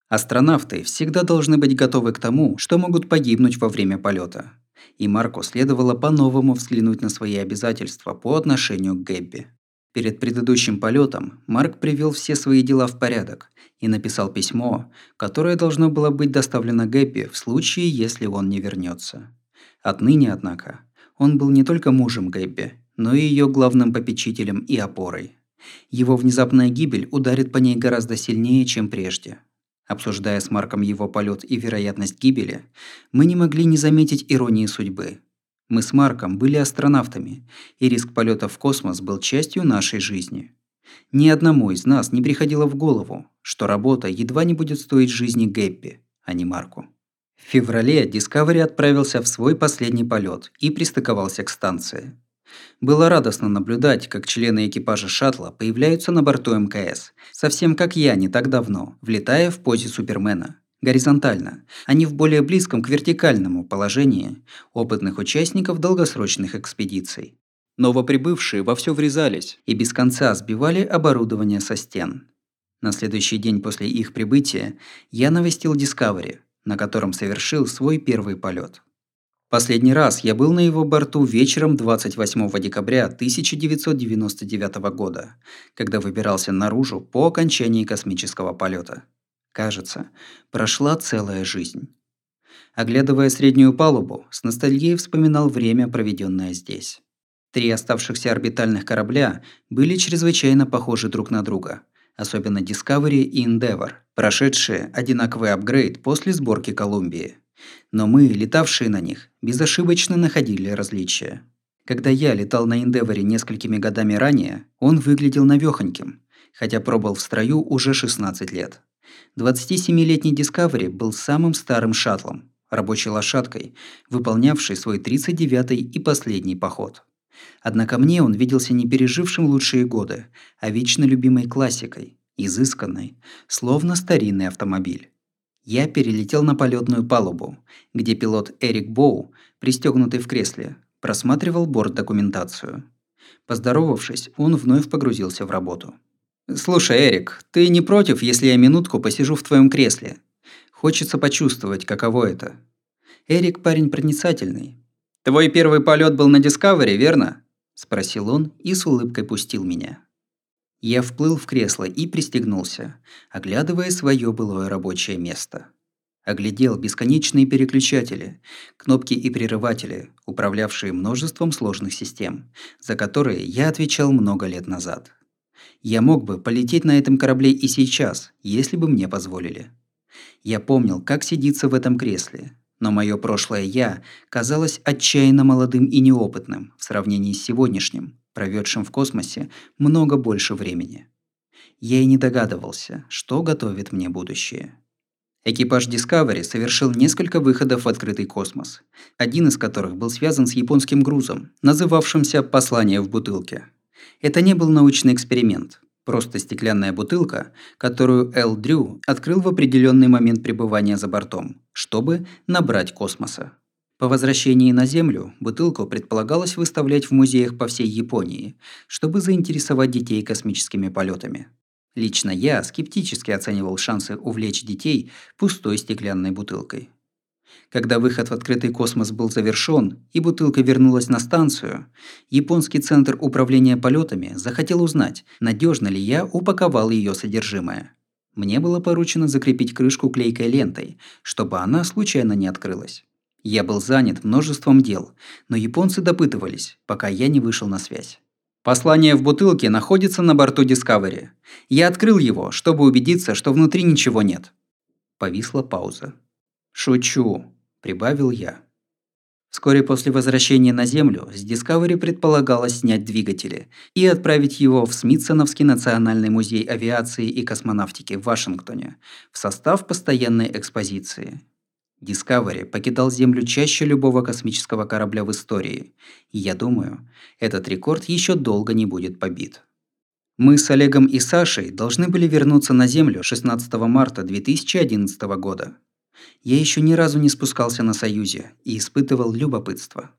Астронавты всегда должны быть готовы к тому, что могут погибнуть во время полета. И Марку следовало по-новому взглянуть на свои обязательства по отношению к Гэбби. Перед предыдущим полетом Марк привел все свои дела в порядок и написал письмо, которое должно было быть доставлено Гэбби в случае, если он не вернется. Отныне, однако, он был не только мужем Гэбби, но и ее главным попечителем и опорой. Его внезапная гибель ударит по ней гораздо сильнее, чем прежде. Обсуждая с Марком его полет и вероятность гибели, мы не могли не заметить иронии судьбы. Мы с Марком были астронавтами, и риск полета в космос был частью нашей жизни. Ни одному из нас не приходило в голову, что работа едва не будет стоить жизни Гэппи, а не Марку. В феврале Discovery отправился в свой последний полет и пристыковался к станции. Было радостно наблюдать, как члены экипажа шаттла появляются на борту МКС, совсем как я не так давно, влетая в позе Супермена. Горизонтально, не в более близком к вертикальному положении опытных участников долгосрочных экспедиций. Новоприбывшие вовсю врезались и без конца сбивали оборудование со стен. На следующий день после их прибытия я навестил Discovery, на котором совершил свой первый полет. Последний раз я был на его борту вечером 28 декабря 1999 года, когда выбирался наружу по окончании космического полета. Кажется, прошла целая жизнь. Оглядывая среднюю палубу, с ностальгией вспоминал время, проведенное здесь. Три оставшихся орбитальных корабля были чрезвычайно похожи друг на друга, особенно Discovery и Endeavour, прошедшие одинаковый апгрейд после сборки Колумбии. Но мы, летавшие на них, безошибочно находили различия. Когда я летал на Эндеворе несколькими годами ранее, он выглядел навёхоньким, хотя пробыл в строю уже 16 лет. 27-летний Discovery был самым старым шаттлом, рабочей лошадкой, выполнявшей свой 39-й и последний поход. Однако мне он виделся не пережившим лучшие годы, а вечно любимой классикой, изысканной, словно старинный автомобиль. Я перелетел на полетную палубу, где пилот Эрик Боу, пристегнутый в кресле, просматривал борт-документацию. Поздоровавшись, он вновь погрузился в работу. «Слушай, Эрик, ты не против, если я минутку посижу в твоем кресле? Хочется почувствовать, каково это». Эрик парень проницательный. «Твой первый полет был на Discovery, верно?» – спросил он и с улыбкой пустил меня. Я вплыл в кресло и пристегнулся, оглядывая свое былое рабочее место. Оглядел бесконечные переключатели, кнопки и прерыватели, управлявшие множеством сложных систем, за которые я отвечал много лет назад. Я мог бы полететь на этом корабле и сейчас, если бы мне позволили. Я помнил, как сидится в этом кресле, но мое прошлое «я» казалось отчаянно молодым и неопытным в сравнении с сегодняшним, проведшим в космосе много больше времени. Я и не догадывался, что готовит мне будущее. Экипаж Discovery совершил несколько выходов в открытый космос, один из которых был связан с японским грузом, называвшимся «Послание в бутылке». Это не был научный эксперимент, просто стеклянная бутылка, которую Эл Дрю открыл в определенный момент пребывания за бортом, чтобы набрать космоса. По возвращении на Землю бутылку предполагалось выставлять в музеях по всей Японии, чтобы заинтересовать детей космическими полетами. Лично я скептически оценивал шансы увлечь детей пустой стеклянной бутылкой. Когда выход в открытый космос был завершён и бутылка вернулась на станцию, японский центр управления полетами захотел узнать, надежно ли я упаковал ее содержимое. Мне было поручено закрепить крышку клейкой лентой, чтобы она случайно не открылась. Я был занят множеством дел, но японцы допытывались, пока я не вышел на связь. Послание в бутылке находится на борту Discovery. Я открыл его, чтобы убедиться, что внутри ничего нет. Повисла пауза. «Шучу», – прибавил я. Вскоре после возвращения на Землю с Discovery предполагалось снять двигатели и отправить его в Смитсоновский национальный музей авиации и космонавтики в Вашингтоне в состав постоянной экспозиции. Discovery покидал Землю чаще любого космического корабля в истории, и я думаю, этот рекорд еще долго не будет побит. Мы с Олегом и Сашей должны были вернуться на Землю 16 марта 2011 года. Я еще ни разу не спускался на Союзе и испытывал любопытство.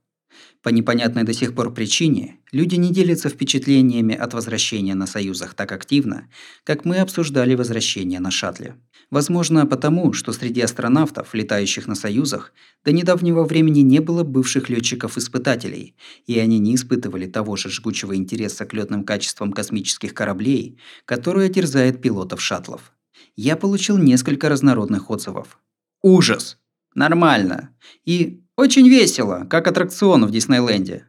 По непонятной до сих пор причине люди не делятся впечатлениями от возвращения на Союзах так активно, как мы обсуждали возвращение на шаттле. Возможно, потому, что среди астронавтов, летающих на Союзах, до недавнего времени не было бывших летчиков-испытателей, и они не испытывали того же жгучего интереса к летным качествам космических кораблей, которые терзает пилотов шаттлов. Я получил несколько разнородных отзывов. Ужас! Нормально! И очень весело, как аттракцион в Диснейленде.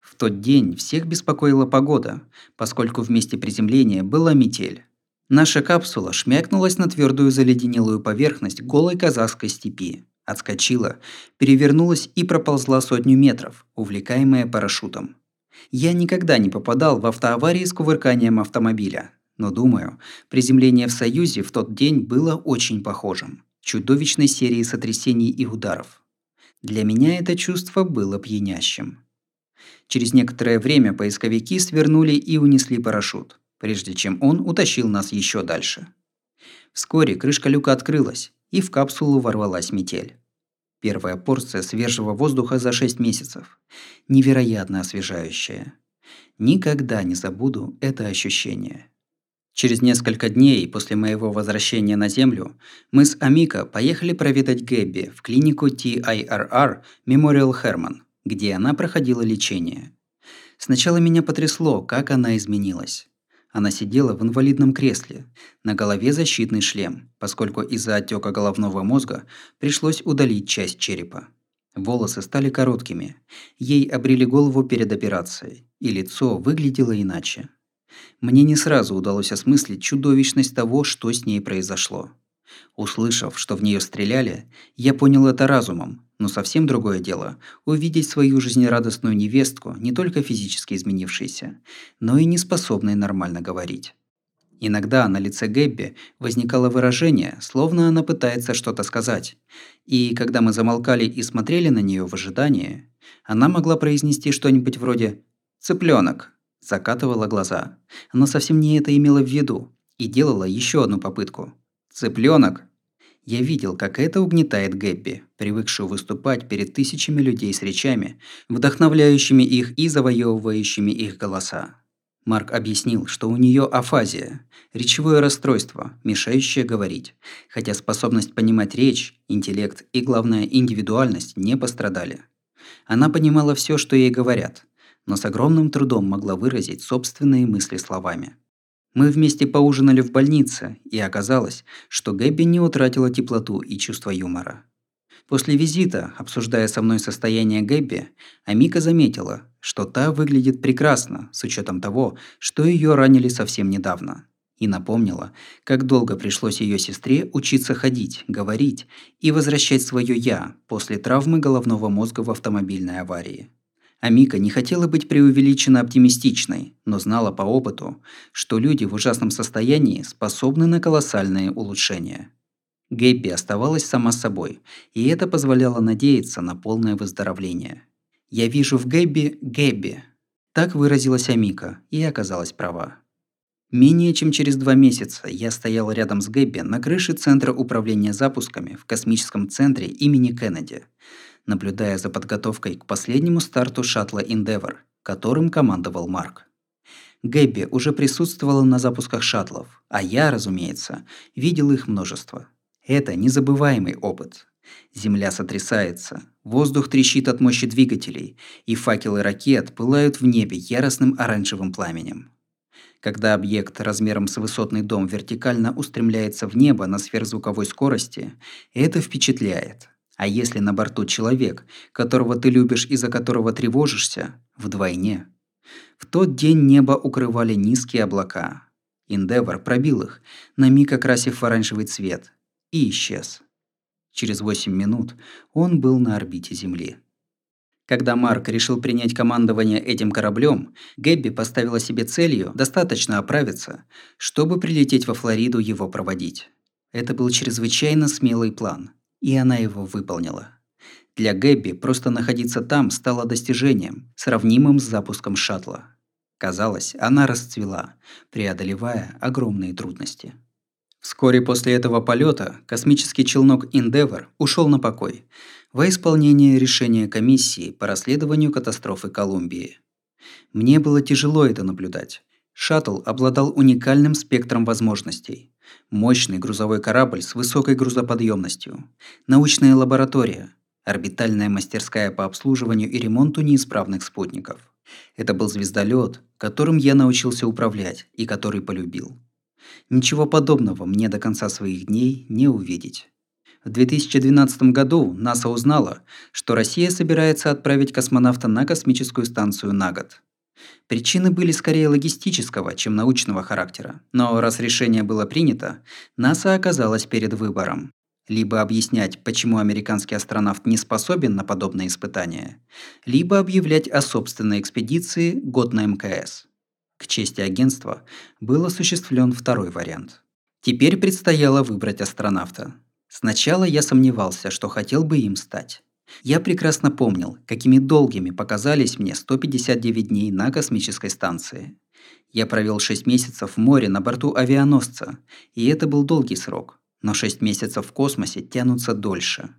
В тот день всех беспокоила погода, поскольку в месте приземления была метель. Наша капсула шмякнулась на твердую заледенелую поверхность голой казахской степи, отскочила, перевернулась и проползла сотню метров, увлекаемая парашютом. Я никогда не попадал в автоаварии с кувырканием автомобиля, но думаю, приземление в Союзе в тот день было очень похожим. Чудовищной серией сотрясений и ударов. Для меня это чувство было пьянящим. Через некоторое время поисковики свернули и унесли парашют, прежде чем он утащил нас еще дальше. Вскоре крышка люка открылась, и в капсулу ворвалась метель. Первая порция свежего воздуха за 6 месяцев. Невероятно освежающая. Никогда не забуду это ощущение. Через несколько дней после моего возвращения на Землю мы с Амика поехали проведать Гэбби в клинику TIRR Memorial Herman, где она проходила лечение. Сначала меня потрясло, как она изменилась. Она сидела в инвалидном кресле, на голове защитный шлем, поскольку из-за отека головного мозга пришлось удалить часть черепа. Волосы стали короткими, ей обрели голову перед операцией, и лицо выглядело иначе. Мне не сразу удалось осмыслить чудовищность того, что с ней произошло. Услышав, что в нее стреляли, я понял это разумом, но совсем другое дело – увидеть свою жизнерадостную невестку, не только физически изменившейся, но и не способной нормально говорить. Иногда на лице Гэбби возникало выражение, словно она пытается что-то сказать. И когда мы замолкали и смотрели на нее в ожидании, она могла произнести что-нибудь вроде «цыпленок», закатывала глаза. Она совсем не это имела в виду и делала еще одну попытку. Цыпленок. Я видел, как это угнетает Гэбби, привыкшую выступать перед тысячами людей с речами, вдохновляющими их и завоевывающими их голоса. Марк объяснил, что у нее афазия, речевое расстройство, мешающее говорить, хотя способность понимать речь, интеллект и, главное, индивидуальность не пострадали. Она понимала все, что ей говорят, но с огромным трудом могла выразить собственные мысли словами. Мы вместе поужинали в больнице, и оказалось, что Гэбби не утратила теплоту и чувство юмора. После визита, обсуждая со мной состояние Гэбби, Амика заметила, что та выглядит прекрасно, с учетом того, что ее ранили совсем недавно. И напомнила, как долго пришлось ее сестре учиться ходить, говорить и возвращать свое «я» после травмы головного мозга в автомобильной аварии. Амика не хотела быть преувеличенно оптимистичной, но знала по опыту, что люди в ужасном состоянии способны на колоссальные улучшения. Гэбби оставалась сама собой, и это позволяло надеяться на полное выздоровление. «Я вижу в Гэбби Гэбби», – так выразилась Амика, и оказалась права. Менее чем через два месяца я стоял рядом с Гэбби на крыше Центра управления запусками в космическом центре имени Кеннеди – наблюдая за подготовкой к последнему старту шаттла Endeavour, которым командовал Марк. Гэбби уже присутствовала на запусках шаттлов, а я, разумеется, видел их множество. Это незабываемый опыт. Земля сотрясается, воздух трещит от мощи двигателей, и факелы ракет пылают в небе яростным оранжевым пламенем. Когда объект размером с высотный дом вертикально устремляется в небо на сверхзвуковой скорости, это впечатляет – а если на борту человек, которого ты любишь и за которого тревожишься, вдвойне. В тот день небо укрывали низкие облака. Индевор пробил их, на миг окрасив в оранжевый цвет, и исчез. Через 8 минут он был на орбите Земли. Когда Марк решил принять командование этим кораблем, Гэбби поставила себе целью достаточно оправиться, чтобы прилететь во Флориду его проводить. Это был чрезвычайно смелый план – и она его выполнила. Для Гэбби просто находиться там стало достижением, сравнимым с запуском шаттла. Казалось, она расцвела, преодолевая огромные трудности. Вскоре после этого полета космический челнок Endeavour ушел на покой во исполнение решения комиссии по расследованию катастрофы Колумбии. Мне было тяжело это наблюдать. Шаттл обладал уникальным спектром возможностей. Мощный грузовой корабль с высокой грузоподъемностью, научная лаборатория, орбитальная мастерская по обслуживанию и ремонту неисправных спутников. Это был звездолет, которым я научился управлять и который полюбил. Ничего подобного мне до конца своих дней не увидеть. В 2012 году НАСА узнала, что Россия собирается отправить космонавта на космическую станцию на год. Причины были скорее логистического, чем научного характера. Но раз решение было принято, НАСА оказалась перед выбором. Либо объяснять, почему американский астронавт не способен на подобные испытания, либо объявлять о собственной экспедиции год на МКС. К чести агентства был осуществлен второй вариант. Теперь предстояло выбрать астронавта. Сначала я сомневался, что хотел бы им стать. Я прекрасно помнил, какими долгими показались мне 159 дней на космической станции. Я провел 6 месяцев в море на борту авианосца, и это был долгий срок. Но 6 месяцев в космосе тянутся дольше.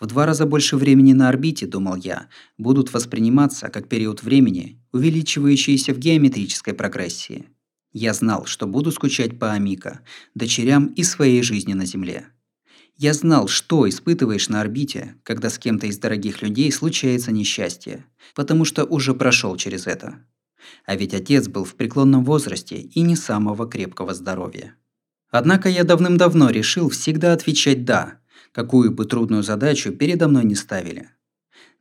В два раза больше времени на орбите, думал я, будут восприниматься как период времени, увеличивающийся в геометрической прогрессии. Я знал, что буду скучать по Амика, дочерям и своей жизни на Земле. Я знал, что испытываешь на орбите, когда с кем-то из дорогих людей случается несчастье, потому что уже прошел через это. А ведь отец был в преклонном возрасте и не самого крепкого здоровья. Однако я давным-давно решил всегда отвечать «да», какую бы трудную задачу передо мной не ставили.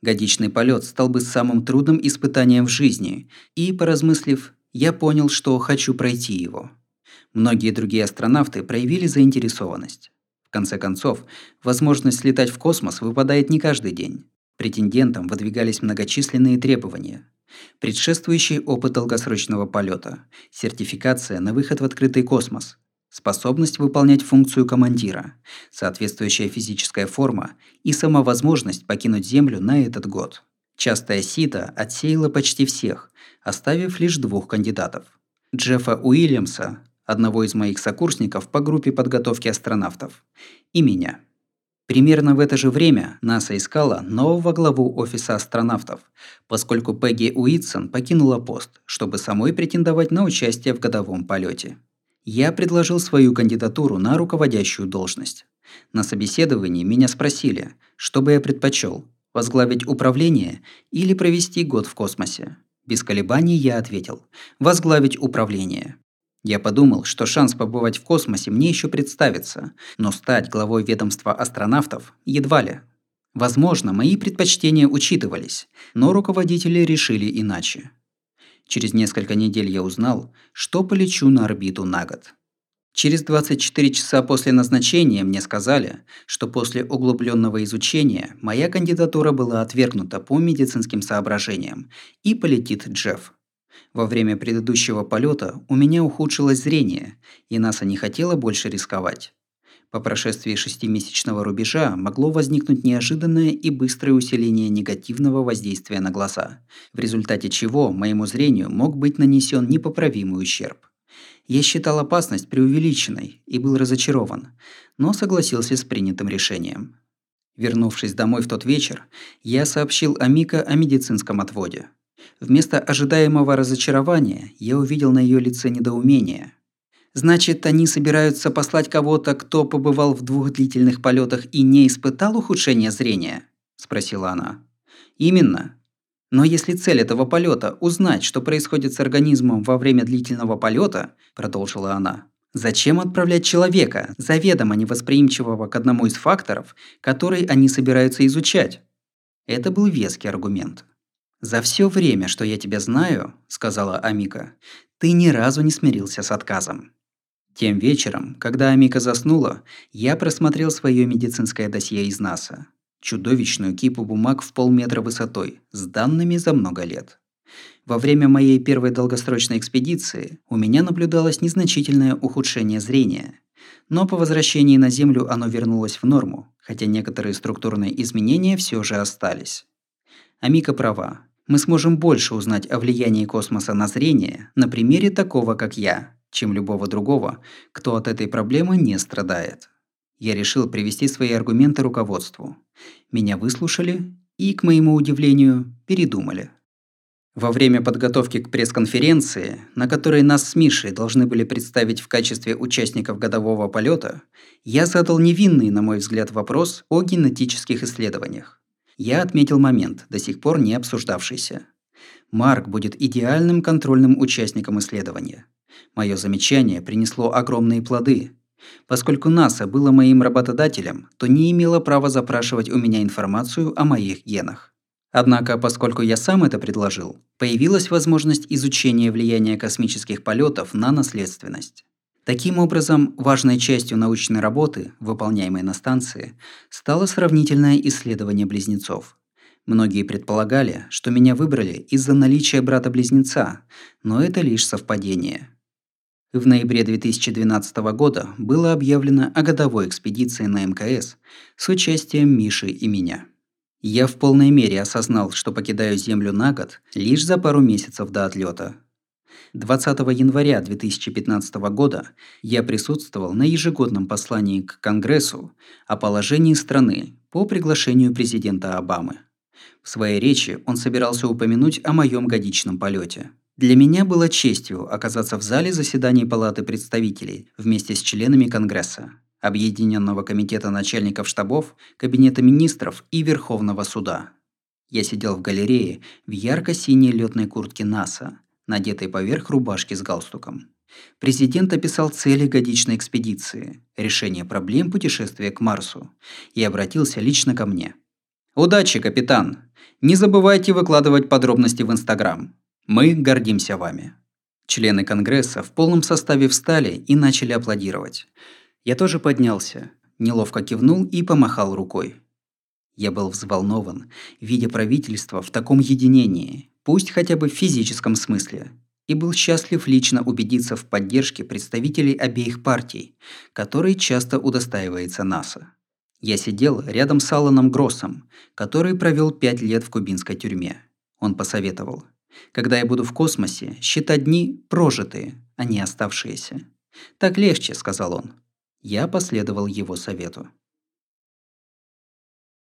Годичный полет стал бы самым трудным испытанием в жизни, и, поразмыслив, я понял, что хочу пройти его. Многие другие астронавты проявили заинтересованность. В конце концов, возможность летать в космос выпадает не каждый день. Претендентам выдвигались многочисленные требования. Предшествующий опыт долгосрочного полета, сертификация на выход в открытый космос, способность выполнять функцию командира, соответствующая физическая форма и сама возможность покинуть Землю на этот год. Частая сита отсеяла почти всех, оставив лишь двух кандидатов. Джеффа Уильямса, одного из моих сокурсников по группе подготовки астронавтов, и меня. Примерно в это же время НАСА искала нового главу офиса астронавтов, поскольку Пегги Уитсон покинула пост, чтобы самой претендовать на участие в годовом полете. Я предложил свою кандидатуру на руководящую должность. На собеседовании меня спросили, что бы я предпочел – возглавить управление или провести год в космосе. Без колебаний я ответил – возглавить управление. Я подумал, что шанс побывать в космосе мне еще представится, но стать главой ведомства астронавтов едва ли. Возможно, мои предпочтения учитывались, но руководители решили иначе. Через несколько недель я узнал, что полечу на орбиту на год. Через 24 часа после назначения мне сказали, что после углубленного изучения моя кандидатура была отвергнута по медицинским соображениям и полетит Джефф. Во время предыдущего полета у меня ухудшилось зрение, и НАСА не хотела больше рисковать. По прошествии шестимесячного рубежа могло возникнуть неожиданное и быстрое усиление негативного воздействия на глаза, в результате чего моему зрению мог быть нанесен непоправимый ущерб. Я считал опасность преувеличенной и был разочарован, но согласился с принятым решением. Вернувшись домой в тот вечер, я сообщил Амика о медицинском отводе. Вместо ожидаемого разочарования я увидел на ее лице недоумение – Значит, они собираются послать кого-то, кто побывал в двух длительных полетах и не испытал ухудшения зрения? спросила она. Именно. Но если цель этого полета узнать, что происходит с организмом во время длительного полета, продолжила она, зачем отправлять человека, заведомо невосприимчивого к одному из факторов, который они собираются изучать? Это был веский аргумент. «За все время, что я тебя знаю, — сказала Амика, — ты ни разу не смирился с отказом. Тем вечером, когда Амика заснула, я просмотрел свое медицинское досье из НАСА. Чудовищную кипу бумаг в полметра высотой, с данными за много лет. Во время моей первой долгосрочной экспедиции у меня наблюдалось незначительное ухудшение зрения. Но по возвращении на Землю оно вернулось в норму, хотя некоторые структурные изменения все же остались. Амика права. Мы сможем больше узнать о влиянии космоса на зрение на примере такого, как я, чем любого другого, кто от этой проблемы не страдает. Я решил привести свои аргументы руководству. Меня выслушали и, к моему удивлению, передумали. Во время подготовки к пресс-конференции, на которой нас с Мишей должны были представить в качестве участников годового полета, я задал невинный, на мой взгляд, вопрос о генетических исследованиях. Я отметил момент, до сих пор не обсуждавшийся. Марк будет идеальным контрольным участником исследования. Мое замечание принесло огромные плоды. Поскольку НАСА было моим работодателем, то не имело права запрашивать у меня информацию о моих генах. Однако, поскольку я сам это предложил, появилась возможность изучения влияния космических полетов на наследственность. Таким образом, важной частью научной работы, выполняемой на станции, стало сравнительное исследование близнецов. Многие предполагали, что меня выбрали из-за наличия брата-близнеца, но это лишь совпадение. В ноябре 2012 года было объявлено о годовой экспедиции на МКС с участием Миши и меня. Я в полной мере осознал, что покидаю Землю на год лишь за пару месяцев до отлета. 20 января 2015 года я присутствовал на ежегодном послании к Конгрессу о положении страны по приглашению президента Обамы. В своей речи он собирался упомянуть о моем годичном полете. Для меня было честью оказаться в зале заседаний Палаты представителей вместе с членами Конгресса. Объединенного комитета начальников штабов, Кабинета министров и Верховного суда. Я сидел в галерее в ярко-синей летной куртке НАСА, надетой поверх рубашки с галстуком. Президент описал цели годичной экспедиции, решение проблем путешествия к Марсу, и обратился лично ко мне. «Удачи, капитан! Не забывайте выкладывать подробности в Инстаграм. Мы гордимся вами». Члены Конгресса в полном составе встали и начали аплодировать. Я тоже поднялся, неловко кивнул и помахал рукой. Я был взволнован, видя правительство в таком единении, пусть хотя бы в физическом смысле, и был счастлив лично убедиться в поддержке представителей обеих партий, которой часто удостаивается НАСА. Я сидел рядом с Алланом Гроссом, который провел пять лет в кубинской тюрьме. Он посоветовал, когда я буду в космосе, считать дни прожитые, а не оставшиеся. «Так легче», — сказал он. Я последовал его совету.